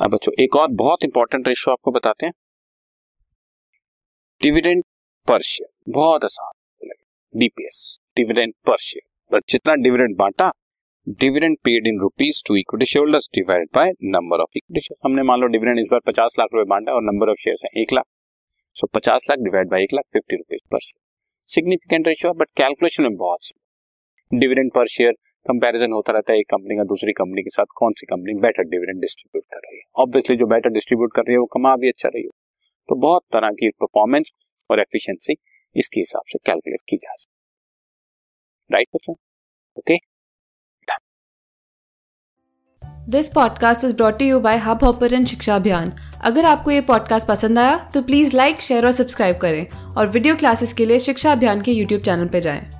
अब बच्चों, एक और बहुत इंपॉर्टेंट रेशियो आपको बताते हैं। डिविडेंड पर शेयर बहुत आसान डीपीएस डिविडेंड पर शेयर जितना डिविडेंड बांटा dividend paid in rupees to equity shareholders divided by number of equity share हमने मान लो डिविडेंड इस बार पचास लाख रुपए बांटा और नंबर ऑफ़ शेयर है एक लाख। सो पचास लाख डिवाइड बाय एक lakh fifty rupees per share significant ratio but calculation में बहुत डिविडेंड पर शेयर कंपैरिजन होता रहता है एक कंपनी का, दूसरी कंपनी के साथ कौन सी कंपनी बेटर डिविडेंड डिस्ट्रीब्यूट कर रही है? ऑब्वियसली जो बेटर डिस्ट्रीब्यूट कर रही है, वो कमा भी अच्छा रही है। तो बहुत तरह की परफॉर्मेंस और एफिशिएंसी इसके हिसाब से कैलकुलेट की जा सकती राइट बच्चों? Okay this podcast is brought you by Hubhopper शिक्षा अभियान अगर आपको ये पॉडकास्ट पसंद आया तो प्लीज़ लाइक शेयर और सब्सक्राइब करें। और वीडियो क्लासेस के लिए शिक्षा अभियान के यूट्यूब चैनल पर जाएँ।